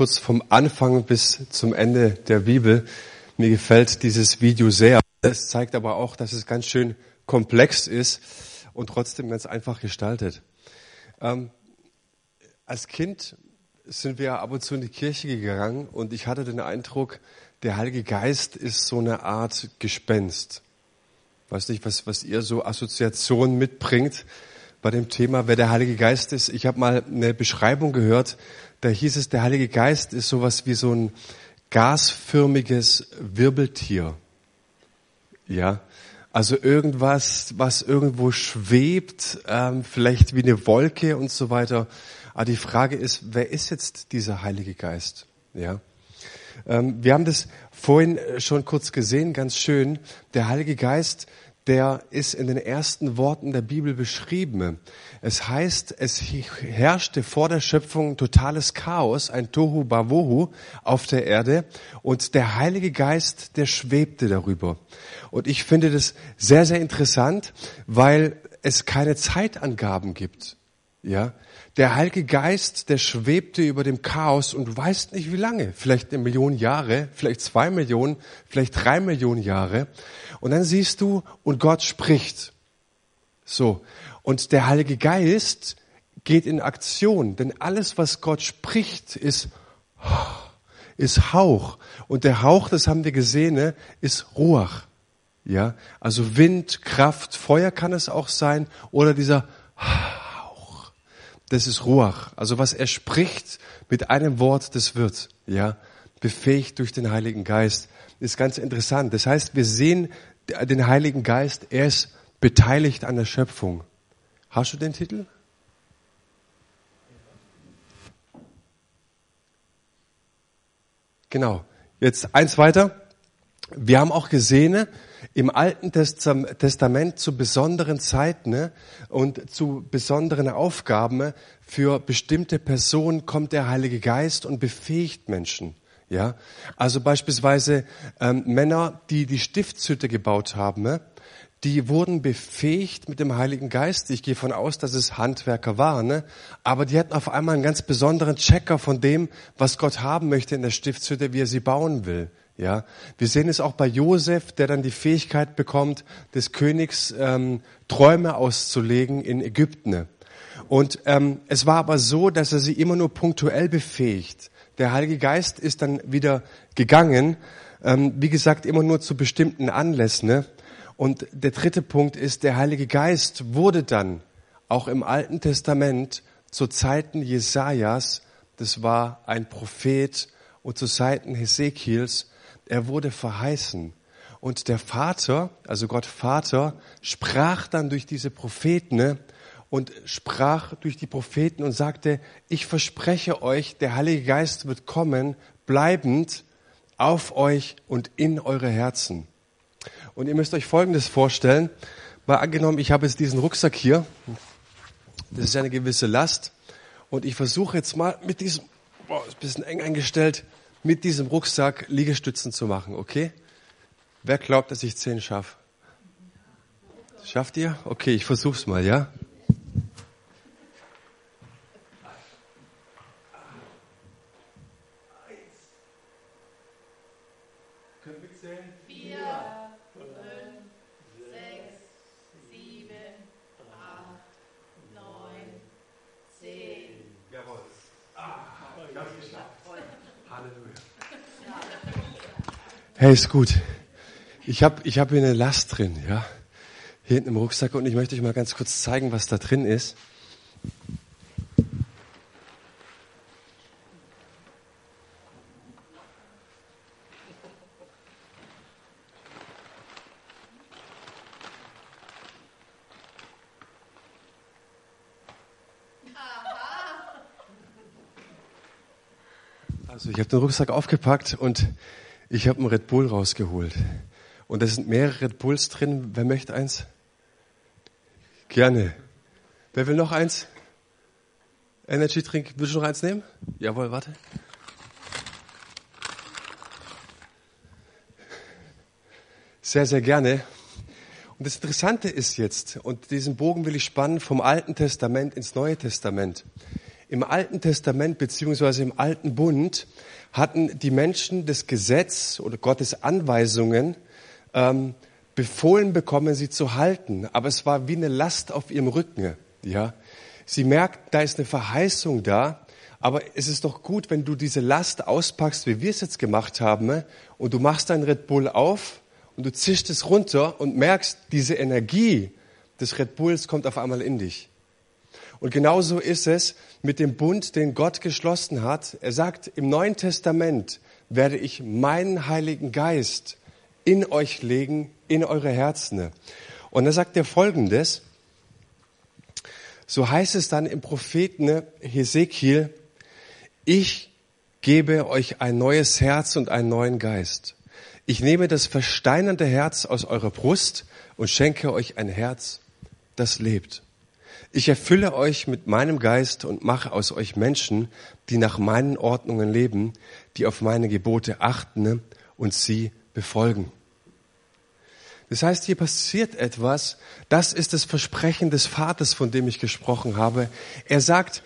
kurz vom Anfang bis zum Ende der Bibel. Mir gefällt dieses Video sehr. Es zeigt aber auch, dass es ganz schön komplex ist und trotzdem ganz einfach gestaltet. Ähm, als Kind sind wir ab und zu in die Kirche gegangen und ich hatte den Eindruck, der Heilige Geist ist so eine Art Gespenst. Weiß nicht, was, was ihr so Assoziationen mitbringt bei dem Thema, wer der Heilige Geist ist. Ich habe mal eine Beschreibung gehört, da hieß es, der Heilige Geist ist sowas wie so ein gasförmiges Wirbeltier. Ja, also irgendwas, was irgendwo schwebt, ähm, vielleicht wie eine Wolke und so weiter. Aber die Frage ist, wer ist jetzt dieser Heilige Geist? Ja. Ähm, wir haben das vorhin schon kurz gesehen, ganz schön. Der Heilige Geist, der ist in den ersten Worten der Bibel beschrieben. Es heißt, es herrschte vor der Schöpfung totales Chaos, ein Tohu Bawohu auf der Erde und der Heilige Geist, der schwebte darüber. Und ich finde das sehr, sehr interessant, weil es keine Zeitangaben gibt. Ja, der Heilige Geist, der schwebte über dem Chaos und du weißt nicht wie lange. Vielleicht eine Million Jahre, vielleicht zwei Millionen, vielleicht drei Millionen Jahre. Und dann siehst du, und Gott spricht. So. Und der Heilige Geist geht in Aktion, denn alles, was Gott spricht, ist, ist Hauch. Und der Hauch, das haben wir gesehen, ne, ist Ruach. Ja, also Wind, Kraft, Feuer kann es auch sein oder dieser das ist Ruach. Also was er spricht mit einem Wort, das wird, ja, befähigt durch den Heiligen Geist, ist ganz interessant. Das heißt, wir sehen den Heiligen Geist, er ist beteiligt an der Schöpfung. Hast du den Titel? Genau. Jetzt eins weiter. Wir haben auch gesehen, im Alten Testament zu besonderen Zeiten ne, und zu besonderen Aufgaben für bestimmte Personen kommt der Heilige Geist und befähigt Menschen. Ja, also beispielsweise ähm, Männer, die die Stiftshütte gebaut haben, ne, die wurden befähigt mit dem Heiligen Geist. Ich gehe von aus, dass es Handwerker waren, ne? aber die hatten auf einmal einen ganz besonderen Checker von dem, was Gott haben möchte in der Stiftshütte, wie er sie bauen will. Ja, wir sehen es auch bei Josef, der dann die Fähigkeit bekommt, des Königs ähm, Träume auszulegen in Ägypten. Und ähm, es war aber so, dass er sie immer nur punktuell befähigt. Der Heilige Geist ist dann wieder gegangen, ähm, wie gesagt, immer nur zu bestimmten Anlässen. Ne? Und der dritte Punkt ist, der Heilige Geist wurde dann auch im Alten Testament zu Zeiten Jesajas, das war ein Prophet, und zu Zeiten Hesekiels er wurde verheißen. Und der Vater, also Gott Vater, sprach dann durch diese Propheten ne, und sprach durch die Propheten und sagte, ich verspreche euch, der Heilige Geist wird kommen, bleibend auf euch und in eure Herzen. Und ihr müsst euch Folgendes vorstellen. Mal angenommen, ich habe jetzt diesen Rucksack hier. Das ist eine gewisse Last. Und ich versuche jetzt mal mit diesem, boah, ist ein bisschen eng eingestellt, mit diesem Rucksack Liegestützen zu machen, okay? Wer glaubt, dass ich zehn schaffe? Schafft ihr? Okay, ich versuch's mal, ja? Hey, ist gut. Ich habe ich hab hier eine Last drin, ja. Hier hinten im Rucksack und ich möchte euch mal ganz kurz zeigen, was da drin ist. Also ich habe den Rucksack aufgepackt und ich habe einen Red Bull rausgeholt. Und da sind mehrere Red Bulls drin. Wer möchte eins? Gerne. Wer will noch eins? Energy Drink. Willst du noch eins nehmen? Jawohl, warte. Sehr, sehr gerne. Und das Interessante ist jetzt, und diesen Bogen will ich spannen vom Alten Testament ins Neue Testament. Im Alten Testament beziehungsweise im Alten Bund hatten die Menschen das Gesetz oder Gottes Anweisungen ähm, befohlen bekommen, sie zu halten. Aber es war wie eine Last auf ihrem Rücken. Ja, sie merkt, da ist eine Verheißung da. Aber es ist doch gut, wenn du diese Last auspackst, wie wir es jetzt gemacht haben, und du machst dein Red Bull auf und du zischst es runter und merkst, diese Energie des Red Bulls kommt auf einmal in dich. Und genauso ist es mit dem Bund, den Gott geschlossen hat. Er sagt, im Neuen Testament werde ich meinen Heiligen Geist in euch legen, in eure Herzen. Und da sagt er Folgendes. So heißt es dann im Propheten Hesekiel, ich gebe euch ein neues Herz und einen neuen Geist. Ich nehme das versteinernde Herz aus eurer Brust und schenke euch ein Herz, das lebt. Ich erfülle euch mit meinem Geist und mache aus euch Menschen, die nach meinen Ordnungen leben, die auf meine Gebote achten und sie befolgen. Das heißt, hier passiert etwas. Das ist das Versprechen des Vaters, von dem ich gesprochen habe. Er sagt,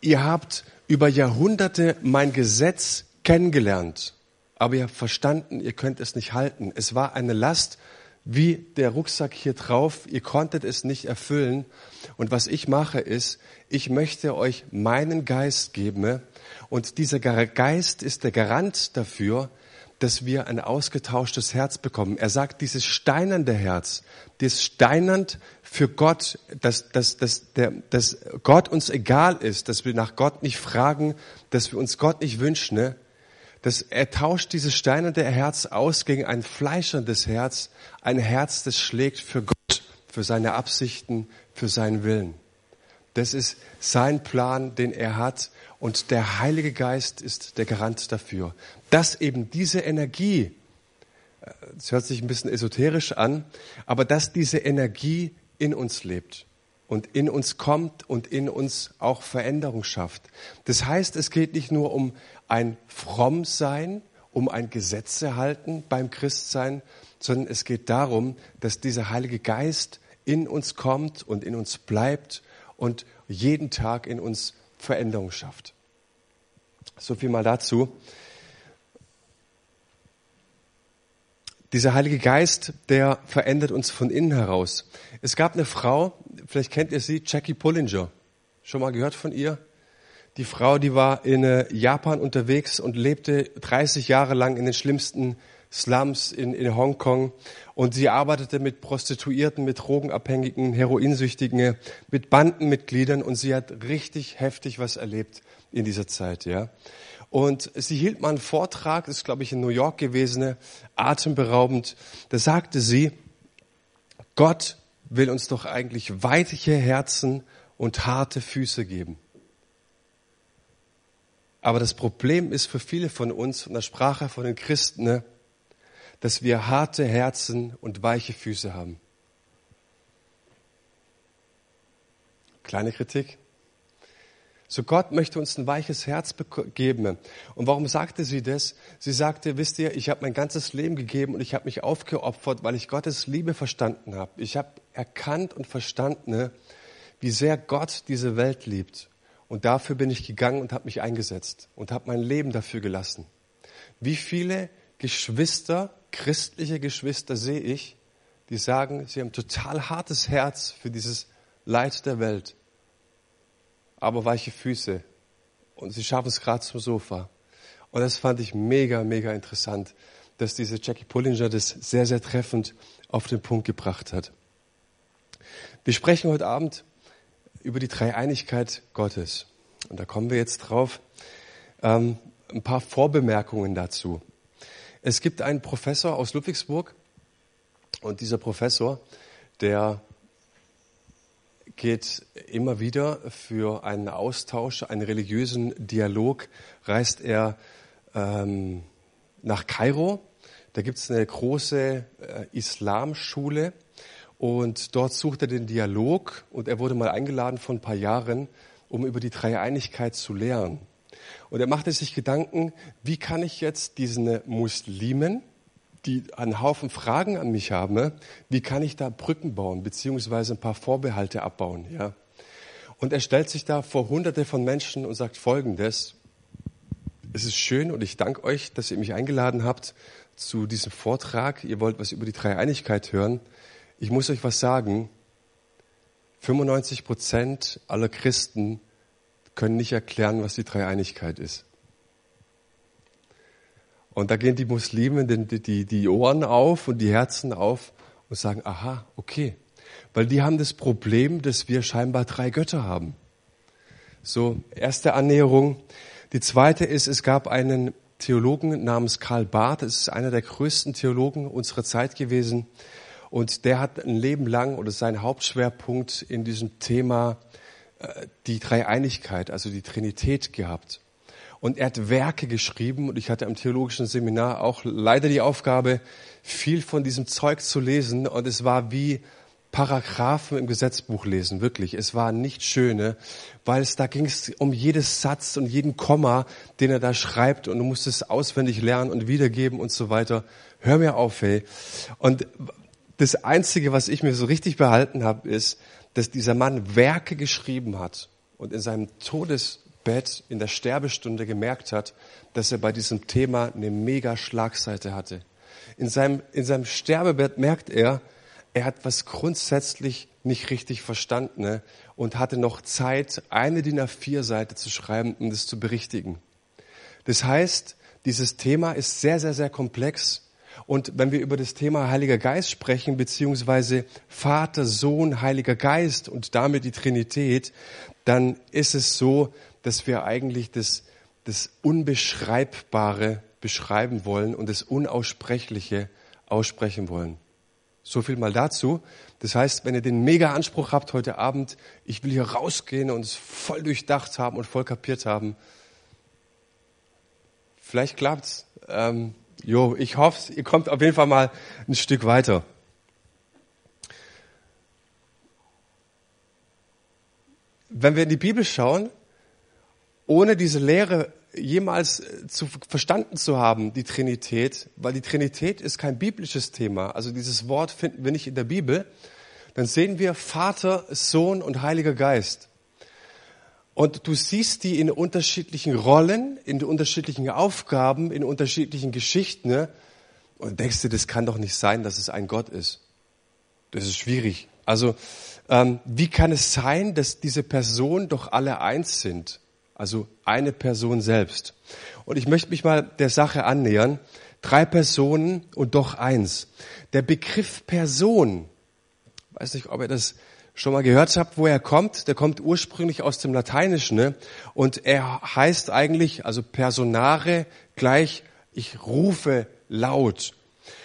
ihr habt über Jahrhunderte mein Gesetz kennengelernt, aber ihr habt verstanden, ihr könnt es nicht halten. Es war eine Last wie der Rucksack hier drauf, ihr konntet es nicht erfüllen. Und was ich mache ist, ich möchte euch meinen Geist geben und dieser Geist ist der Garant dafür, dass wir ein ausgetauschtes Herz bekommen. Er sagt, dieses steinernde Herz, das steinernd für Gott, dass, dass, dass, der, dass Gott uns egal ist, dass wir nach Gott nicht fragen, dass wir uns Gott nicht wünschen, ne? Dass er tauscht dieses steinernde Herz aus gegen ein fleischerndes Herz, ein Herz, das schlägt für Gott, für seine Absichten, für seinen Willen. Das ist sein Plan, den er hat. Und der Heilige Geist ist der Garant dafür, dass eben diese Energie, es hört sich ein bisschen esoterisch an, aber dass diese Energie in uns lebt und in uns kommt und in uns auch Veränderung schafft. Das heißt, es geht nicht nur um ein Frommsein, um ein Gesetze halten beim Christsein, sondern es geht darum, dass dieser Heilige Geist in uns kommt und in uns bleibt und jeden Tag in uns Veränderung schafft. So viel mal dazu. Dieser Heilige Geist, der verändert uns von innen heraus. Es gab eine Frau, vielleicht kennt ihr sie, Jackie Pullinger. Schon mal gehört von ihr? Die Frau, die war in äh, Japan unterwegs und lebte 30 Jahre lang in den schlimmsten Slums in, in Hongkong. Und sie arbeitete mit Prostituierten, mit Drogenabhängigen, Heroinsüchtigen, mit Bandenmitgliedern und sie hat richtig heftig was erlebt in dieser Zeit, ja. Und sie hielt mal einen Vortrag, das ist glaube ich in New York gewesen, atemberaubend. Da sagte sie, Gott will uns doch eigentlich weiche Herzen und harte Füße geben. Aber das Problem ist für viele von uns, und da sprach er von den Christen, ne, dass wir harte Herzen und weiche Füße haben. Kleine Kritik. So Gott möchte uns ein weiches Herz geben. Und warum sagte sie das? Sie sagte, wisst ihr, ich habe mein ganzes Leben gegeben und ich habe mich aufgeopfert, weil ich Gottes Liebe verstanden habe. Ich habe erkannt und verstanden, wie sehr Gott diese Welt liebt. Und dafür bin ich gegangen und habe mich eingesetzt und habe mein Leben dafür gelassen. Wie viele Geschwister christliche Geschwister sehe ich, die sagen, sie haben total hartes Herz für dieses Leid der Welt, aber weiche Füße und sie schaffen es gerade zum Sofa. Und das fand ich mega, mega interessant, dass diese Jackie Pullinger das sehr, sehr treffend auf den Punkt gebracht hat. Wir sprechen heute Abend über die Dreieinigkeit Gottes. Und da kommen wir jetzt drauf. Ähm, ein paar Vorbemerkungen dazu. Es gibt einen Professor aus Ludwigsburg und dieser Professor, der geht immer wieder für einen Austausch, einen religiösen Dialog, reist er ähm, nach Kairo. Da gibt es eine große äh, Islamschule und dort sucht er den Dialog und er wurde mal eingeladen vor ein paar Jahren, um über die Dreieinigkeit zu lehren. Und er machte sich Gedanken, wie kann ich jetzt diesen Muslimen, die einen Haufen Fragen an mich haben, wie kann ich da Brücken bauen, beziehungsweise ein paar Vorbehalte abbauen, ja. Und er stellt sich da vor hunderte von Menschen und sagt Folgendes. Es ist schön und ich danke euch, dass ihr mich eingeladen habt zu diesem Vortrag. Ihr wollt was über die Dreieinigkeit hören. Ich muss euch was sagen. 95 Prozent aller Christen können nicht erklären, was die Dreieinigkeit ist. Und da gehen die Muslime die, die, die Ohren auf und die Herzen auf und sagen, aha, okay. Weil die haben das Problem, dass wir scheinbar drei Götter haben. So, erste Annäherung. Die zweite ist, es gab einen Theologen namens Karl Barth. Das ist einer der größten Theologen unserer Zeit gewesen. Und der hat ein Leben lang oder sein Hauptschwerpunkt in diesem Thema äh, die Dreieinigkeit, also die Trinität gehabt. Und er hat Werke geschrieben und ich hatte am theologischen Seminar auch leider die Aufgabe, viel von diesem Zeug zu lesen und es war wie Paragraphen im Gesetzbuch lesen, wirklich. Es war nicht schöne, weil es da ging es um jedes Satz und jeden Komma, den er da schreibt und du musst es auswendig lernen und wiedergeben und so weiter. Hör mir auf, hey. Und das Einzige, was ich mir so richtig behalten habe, ist, dass dieser Mann Werke geschrieben hat und in seinem Todes Bett in der Sterbestunde gemerkt hat, dass er bei diesem Thema eine mega Schlagseite hatte. In seinem, in seinem Sterbebett merkt er, er hat was grundsätzlich nicht richtig verstanden ne? und hatte noch Zeit, eine DIN A4-Seite zu schreiben, um das zu berichtigen. Das heißt, dieses Thema ist sehr, sehr, sehr komplex. Und wenn wir über das Thema Heiliger Geist sprechen, beziehungsweise Vater, Sohn, Heiliger Geist und damit die Trinität, dann ist es so, dass wir eigentlich das, das Unbeschreibbare beschreiben wollen und das Unaussprechliche aussprechen wollen. So viel mal dazu. Das heißt, wenn ihr den mega Anspruch habt heute Abend, ich will hier rausgehen und es voll durchdacht haben und voll kapiert haben, vielleicht klappt's. Ähm, jo, ich hoffe, ihr kommt auf jeden Fall mal ein Stück weiter. Wenn wir in die Bibel schauen, ohne diese Lehre jemals äh, zu, verstanden zu haben, die Trinität, weil die Trinität ist kein biblisches Thema, also dieses Wort finden wir nicht in der Bibel, dann sehen wir Vater, Sohn und Heiliger Geist. Und du siehst die in unterschiedlichen Rollen, in unterschiedlichen Aufgaben, in unterschiedlichen Geschichten ne? und denkst dir, das kann doch nicht sein, dass es ein Gott ist. Das ist schwierig. Also ähm, wie kann es sein, dass diese Personen doch alle eins sind? Also eine Person selbst. Und ich möchte mich mal der Sache annähern. Drei Personen und doch eins. Der Begriff Person, weiß nicht, ob ihr das schon mal gehört habt, wo er kommt. Der kommt ursprünglich aus dem Lateinischen ne? und er heißt eigentlich, also Personare gleich, ich rufe laut.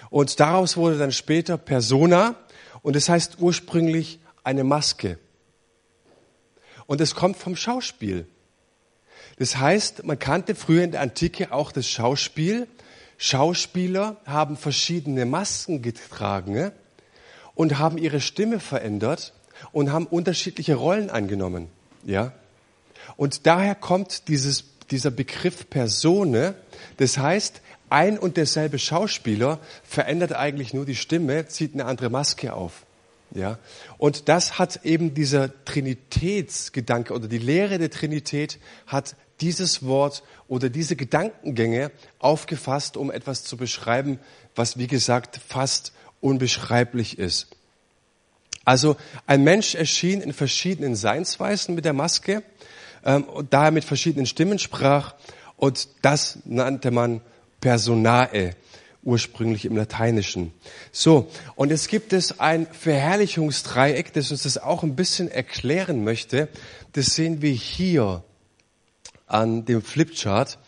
Und daraus wurde dann später Persona und es heißt ursprünglich eine Maske. Und es kommt vom Schauspiel. Das heißt, man kannte früher in der Antike auch das Schauspiel. Schauspieler haben verschiedene Masken getragen und haben ihre Stimme verändert und haben unterschiedliche Rollen angenommen. Ja? Und daher kommt dieses, dieser Begriff Persone. Das heißt, ein und derselbe Schauspieler verändert eigentlich nur die Stimme, zieht eine andere Maske auf. Ja, und das hat eben dieser Trinitätsgedanke oder die Lehre der Trinität hat dieses Wort oder diese Gedankengänge aufgefasst, um etwas zu beschreiben, was wie gesagt fast unbeschreiblich ist. Also ein Mensch erschien in verschiedenen Seinsweisen mit der Maske, ähm, und da er mit verschiedenen Stimmen sprach, und das nannte man Personae, ursprünglich im Lateinischen. So, und jetzt gibt es ein Verherrlichungsdreieck, das uns das auch ein bisschen erklären möchte. Das sehen wir hier an dem Flipchart.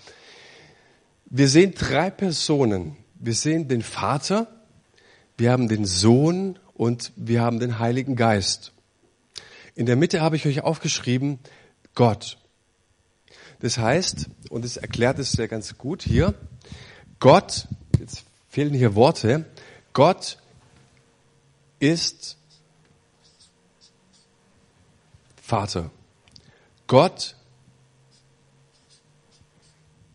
Wir sehen drei Personen. Wir sehen den Vater, wir haben den Sohn und wir haben den Heiligen Geist. In der Mitte habe ich euch aufgeschrieben, Gott. Das heißt, und es erklärt es sehr ganz gut hier, Gott, jetzt fehlen hier Worte, Gott ist Vater. Gott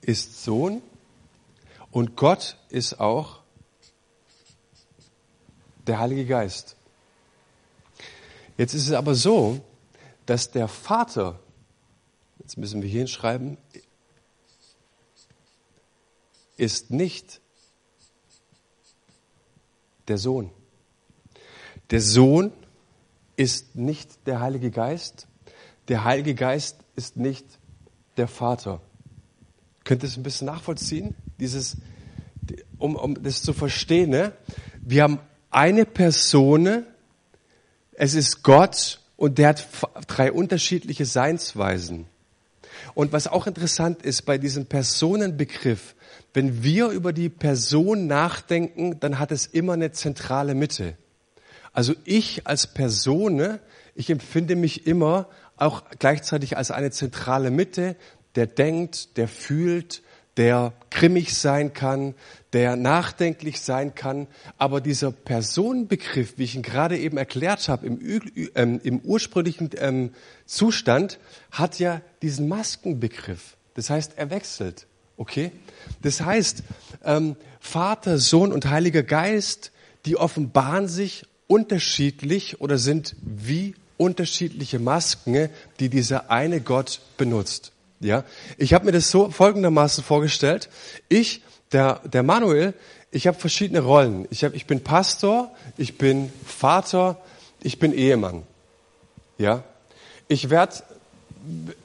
ist Sohn und Gott ist auch der Heilige Geist. Jetzt ist es aber so, dass der Vater, jetzt müssen wir hier hinschreiben, ist nicht der Sohn. Der Sohn ist nicht der Heilige Geist. Der Heilige Geist ist nicht der Vater. Könnt ihr es ein bisschen nachvollziehen? Dieses, um, um das zu verstehen, ne? wir haben eine Person, es ist Gott und der hat drei unterschiedliche Seinsweisen. Und was auch interessant ist bei diesem Personenbegriff, wenn wir über die Person nachdenken, dann hat es immer eine zentrale Mitte. Also ich als Person, ich empfinde mich immer auch gleichzeitig als eine zentrale Mitte, der denkt, der fühlt, der grimmig sein kann, der nachdenklich sein kann. Aber dieser Personenbegriff, wie ich ihn gerade eben erklärt habe, im, ähm, im ursprünglichen ähm, Zustand, hat ja diesen Maskenbegriff. Das heißt, er wechselt. Okay? Das heißt, ähm, Vater, Sohn und Heiliger Geist, die offenbaren sich unterschiedlich oder sind wie unterschiedliche Masken, die dieser eine Gott benutzt. Ja, ich habe mir das so folgendermaßen vorgestellt. Ich, der, der Manuel, ich habe verschiedene Rollen. Ich, hab, ich bin Pastor, ich bin Vater, ich bin Ehemann. Ja, ich werde,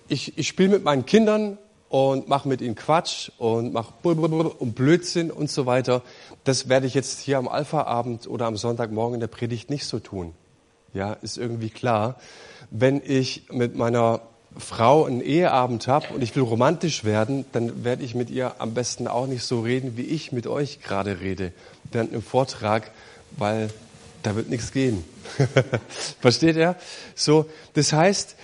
ich, ich spiele mit meinen Kindern und mache mit ihnen Quatsch und mache und Blödsinn und so weiter. Das werde ich jetzt hier am Alpha-Abend oder am Sonntagmorgen in der Predigt nicht so tun. Ja, ist irgendwie klar. Wenn ich mit meiner Frau einen Eheabend habe und ich will romantisch werden, dann werde ich mit ihr am besten auch nicht so reden, wie ich mit euch gerade rede, während einem Vortrag, weil da wird nichts gehen. Versteht ihr? So, das heißt,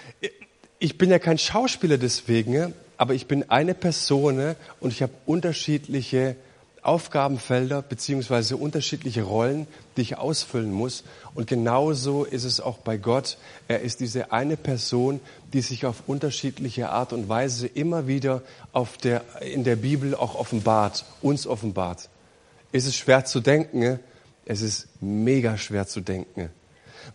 ich bin ja kein Schauspieler deswegen, aber ich bin eine Person und ich habe unterschiedliche Aufgabenfelder beziehungsweise unterschiedliche Rollen, die ich ausfüllen muss. Und genauso ist es auch bei Gott. Er ist diese eine Person, die sich auf unterschiedliche Art und Weise immer wieder auf der, in der Bibel auch offenbart, uns offenbart. Ist es schwer zu denken? Es ist mega schwer zu denken.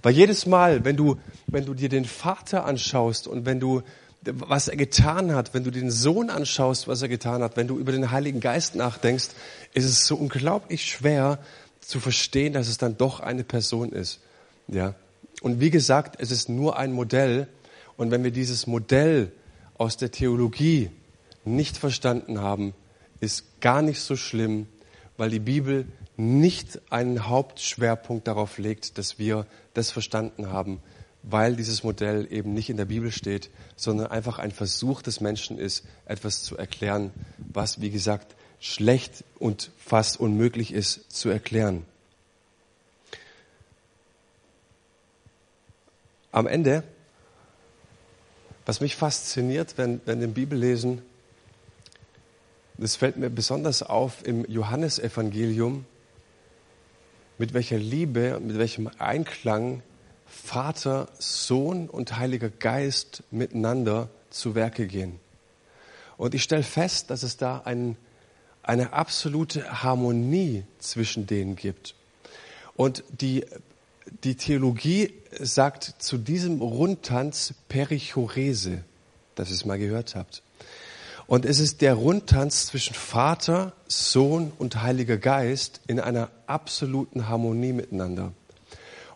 Weil jedes Mal, wenn du, wenn du dir den Vater anschaust und wenn du was er getan hat, wenn du den Sohn anschaust, was er getan hat, wenn du über den Heiligen Geist nachdenkst, ist es so unglaublich schwer zu verstehen, dass es dann doch eine Person ist. Ja. Und wie gesagt, es ist nur ein Modell. Und wenn wir dieses Modell aus der Theologie nicht verstanden haben, ist gar nicht so schlimm, weil die Bibel nicht einen Hauptschwerpunkt darauf legt, dass wir das verstanden haben, weil dieses Modell eben nicht in der Bibel steht, sondern einfach ein Versuch des Menschen ist, etwas zu erklären, was, wie gesagt, schlecht und fast unmöglich ist zu erklären. Am Ende, was mich fasziniert, wenn, wenn wir Bibel lesen, das fällt mir besonders auf im Johannesevangelium, mit welcher Liebe und mit welchem Einklang Vater, Sohn und Heiliger Geist miteinander zu Werke gehen. Und ich stelle fest, dass es da ein, eine absolute Harmonie zwischen denen gibt. Und die, die Theologie sagt zu diesem Rundtanz Perichorese, dass ihr es mal gehört habt. Und es ist der Rundtanz zwischen Vater, Sohn und Heiliger Geist in einer absoluten Harmonie miteinander.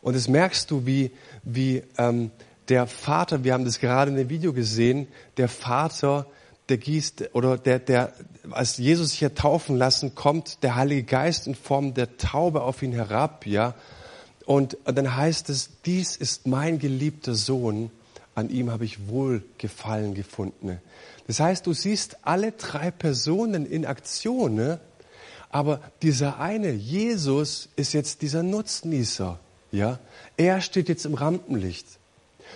Und das merkst du, wie, wie ähm, der Vater, wir haben das gerade in dem Video gesehen, der Vater, der gießt, oder der, der, als Jesus sich hat taufen lassen, kommt der Heilige Geist in Form der Taube auf ihn herab, ja. Und, und dann heißt es, dies ist mein geliebter Sohn, an ihm habe ich Wohlgefallen gefunden. Das heißt, du siehst alle drei Personen in Aktion, ne? aber dieser eine, Jesus, ist jetzt dieser Nutznießer. Ja, er steht jetzt im Rampenlicht.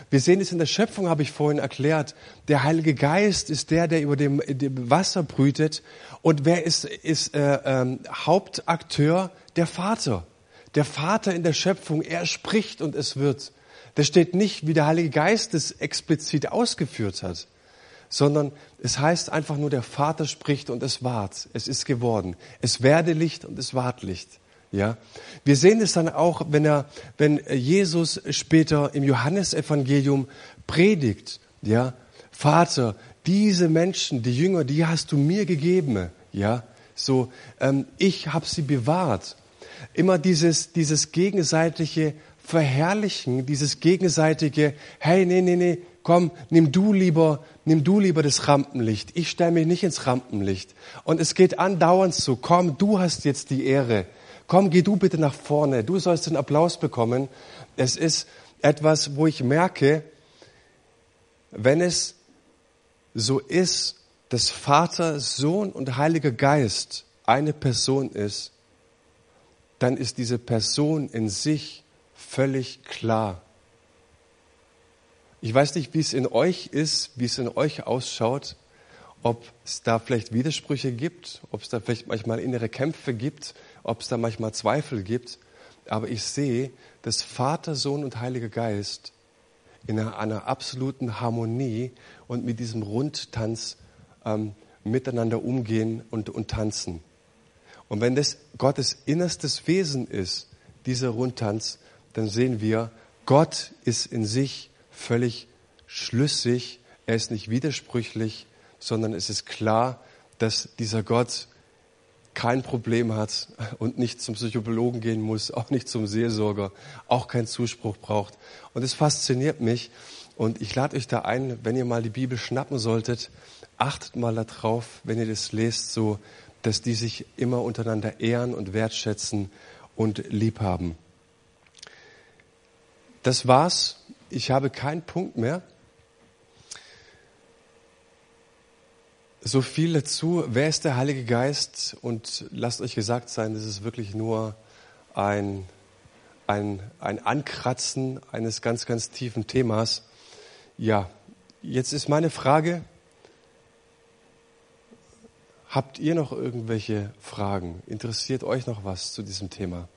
Wir sehen es in der Schöpfung, habe ich vorhin erklärt. Der Heilige Geist ist der, der über dem, dem Wasser brütet. Und wer ist, ist äh, ähm, Hauptakteur? Der Vater. Der Vater in der Schöpfung. Er spricht und es wird. Da steht nicht, wie der Heilige Geist es explizit ausgeführt hat, sondern es heißt einfach nur, der Vater spricht und es ward. Es ist geworden. Es werde Licht und es ward Licht. Ja, wir sehen es dann auch, wenn er, wenn Jesus später im Johannesevangelium predigt. Ja, Vater, diese Menschen, die Jünger, die hast du mir gegeben. Ja, so, ähm, ich habe sie bewahrt. Immer dieses, dieses gegenseitige Verherrlichen, dieses gegenseitige, hey, nee, nee, nee, komm, nimm du lieber, nimm du lieber das Rampenlicht. Ich stelle mich nicht ins Rampenlicht. Und es geht andauernd so, komm, du hast jetzt die Ehre. Komm, geh du bitte nach vorne. Du sollst den Applaus bekommen. Es ist etwas, wo ich merke, wenn es so ist, dass Vater, Sohn und Heiliger Geist eine Person ist, dann ist diese Person in sich völlig klar. Ich weiß nicht, wie es in euch ist, wie es in euch ausschaut, ob es da vielleicht Widersprüche gibt, ob es da vielleicht manchmal innere Kämpfe gibt, ob es da manchmal Zweifel gibt. Aber ich sehe, dass Vater, Sohn und Heiliger Geist in einer, einer absoluten Harmonie und mit diesem Rundtanz ähm, miteinander umgehen und, und tanzen. Und wenn das Gottes innerstes Wesen ist, dieser Rundtanz, dann sehen wir, Gott ist in sich völlig schlüssig, er ist nicht widersprüchlich, sondern es ist klar, dass dieser Gott kein Problem hat und nicht zum Psychologen gehen muss, auch nicht zum Seelsorger, auch keinen Zuspruch braucht. Und es fasziniert mich und ich lade euch da ein, wenn ihr mal die Bibel schnappen solltet, achtet mal darauf, wenn ihr das lest, so, dass die sich immer untereinander ehren und wertschätzen und lieb haben. Das war's. Ich habe keinen Punkt mehr. So viel dazu. Wer ist der Heilige Geist? Und lasst euch gesagt sein, das ist wirklich nur ein, ein, ein Ankratzen eines ganz, ganz tiefen Themas. Ja, jetzt ist meine Frage, Habt ihr noch irgendwelche Fragen? Interessiert euch noch was zu diesem Thema?